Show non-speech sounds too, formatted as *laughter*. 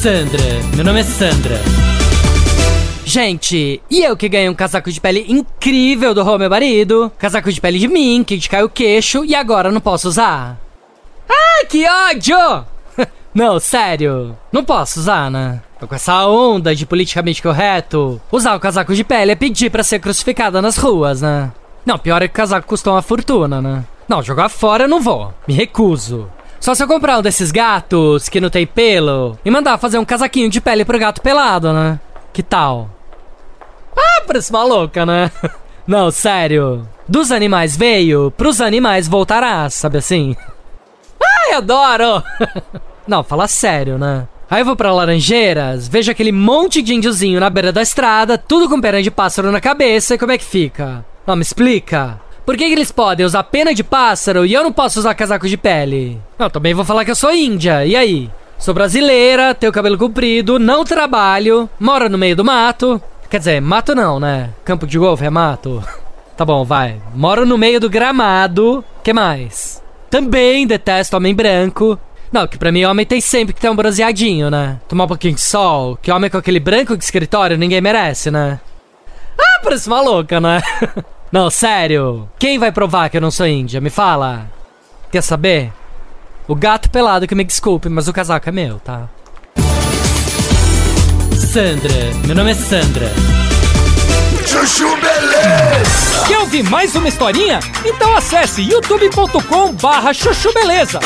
Sandra, meu nome é Sandra. Gente, e eu que ganhei um casaco de pele incrível do Rô, meu marido. Casaco de pele de mim, que caiu o queixo e agora não posso usar. Ah, que ódio! *laughs* não, sério. Não posso usar, né? Tô com essa onda de politicamente correto. Usar o casaco de pele é pedir pra ser crucificada nas ruas, né? Não, pior é que o casaco custou uma fortuna, né? Não, jogar fora eu não vou. Me recuso. Só se eu comprar um desses gatos que não tem pelo e mandar fazer um casaquinho de pele pro gato pelado, né? Que tal? Ah, parece maluca, né? *laughs* Não, sério. Dos animais veio, pros animais voltará, sabe assim? Ai, adoro! *laughs* Não, fala sério, né? Aí eu vou pra Laranjeiras, vejo aquele monte de índiozinho na beira da estrada, tudo com pena de pássaro na cabeça, e como é que fica? Não, me explica. Por que, que eles podem usar pena de pássaro e eu não posso usar casaco de pele? Não, também vou falar que eu sou índia, e aí? Sou brasileira, tenho cabelo comprido, não trabalho, moro no meio do mato. Quer dizer, mato não, né? Campo de golfe é mato. *laughs* Tá bom, vai. Moro no meio do gramado. Que mais? Também detesto homem branco. Não, que pra mim homem tem sempre que ter um bronzeadinho, né? Tomar um pouquinho de sol. Que homem com aquele branco de escritório ninguém merece, né? Ah, parece maluca, né? *laughs* Não, sério. Quem vai provar que eu não sou índia? Me fala. Quer saber? O gato pelado que me desculpe, mas o casaco é meu, tá? Sandra, meu nome é Sandra. Chuchu beleza. Quer ouvir mais uma historinha? Então acesse youtube.com barra chuchu beleza.